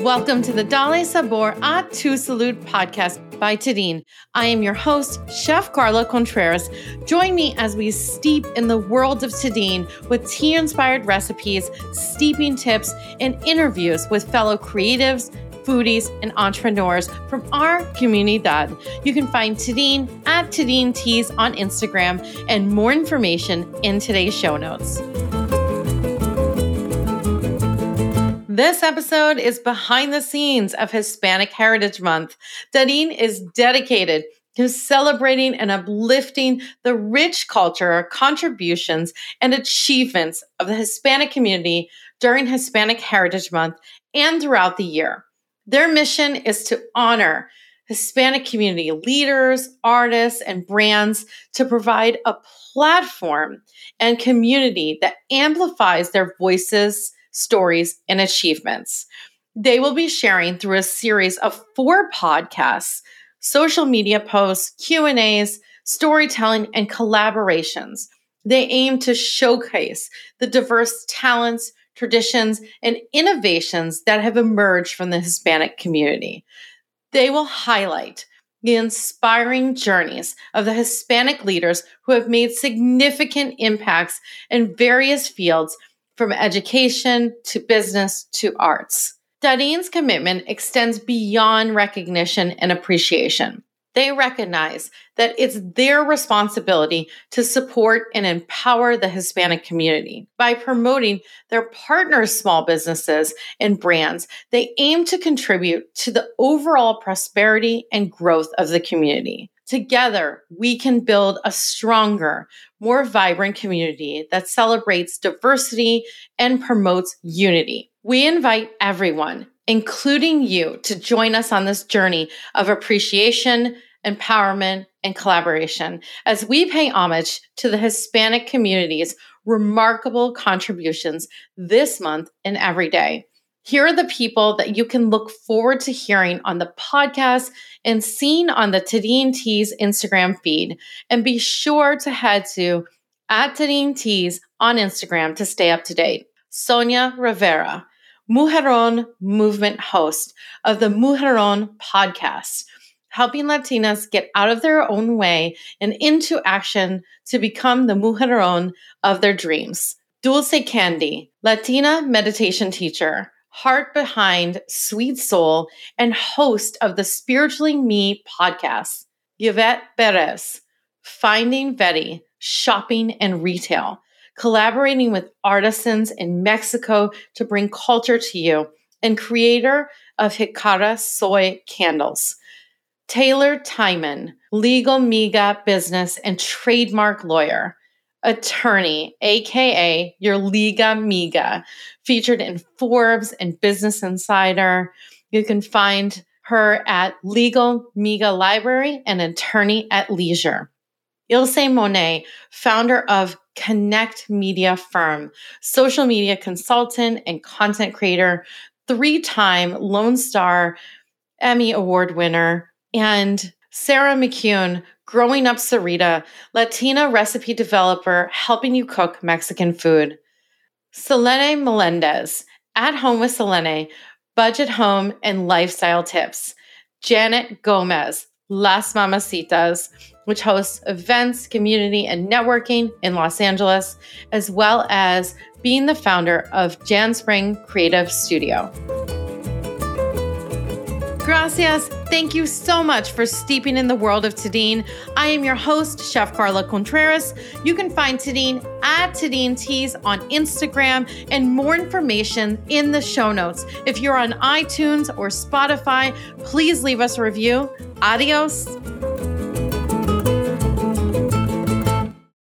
Welcome to the Dale Sabor a Tu Salud podcast by Tadin. I am your host, Chef Carla Contreras. Join me as we steep in the world of Tadin with tea inspired recipes, steeping tips, and interviews with fellow creatives, foodies, and entrepreneurs from our comunidad. You can find Tadin at Tadin Teas on Instagram and more information in today's show notes. This episode is behind the scenes of Hispanic Heritage Month. Tadin is dedicated to celebrating and uplifting the rich culture, contributions, and achievements of the Hispanic community during Hispanic Heritage Month and throughout the year. Their mission is to honor Hispanic community leaders, artists, and brands to provide a platform and community that amplifies their voices stories, and achievements. They will be sharing through a series of four podcasts, social media posts, Q&As, storytelling, and collaborations. They aim to showcase the diverse talents, traditions, and innovations that have emerged from the Hispanic community. They will highlight the inspiring journeys of the Hispanic leaders who have made significant impacts in various fields from education to business to arts. Tadin's commitment extends beyond recognition and appreciation. They recognize that it's their responsibility to support and empower the Hispanic community. By promoting their partners' small businesses and brands, they aim to contribute to the overall prosperity and growth of the community. Together, we can build a stronger, more vibrant community that celebrates diversity and promotes unity. We invite everyone, including you, to join us on this journey of appreciation, empowerment, and collaboration as we pay homage to the Hispanic community's remarkable contributions this month and every day. Here are the people that you can look forward to hearing on the podcast and seeing on the Tadin Instagram feed. And be sure to head to at Tadin on Instagram to stay up to date. Sonia Rivera, Mujeron movement host of the Mujeron podcast, helping Latinas get out of their own way and into action to become the Mujeron of their dreams. Dulce Candy, Latina meditation teacher heart behind Sweet Soul, and host of the Spiritually Me podcast, Yvette Perez, Finding Vettey, Shopping and Retail, collaborating with artisans in Mexico to bring culture to you, and creator of Hikara Soy Candles. Taylor Tieman, legal Miga business and trademark lawyer attorney, aka your Liga Miga, featured in Forbes and Business Insider. You can find her at Legal Miga Library and attorney at leisure. Ilse Monette, founder of Connect Media Firm, social media consultant and content creator, three time Lone Star Emmy Award winner, and Sarah McCune, Growing Up Sarita, Latina recipe developer helping you cook Mexican food. Selene Melendez, At Home with Selene, budget home and lifestyle tips. Janet Gomez, Las Mamacitas, which hosts events, community, and networking in Los Angeles, as well as being the founder of Jan Spring Creative Studio. Gracias. Thank you so much for steeping in the world of Tadin. I am your host, Chef Carla Contreras. You can find Tadin at Tadin Teas on Instagram and more information in the show notes. If you're on iTunes or Spotify, please leave us a review. Adios.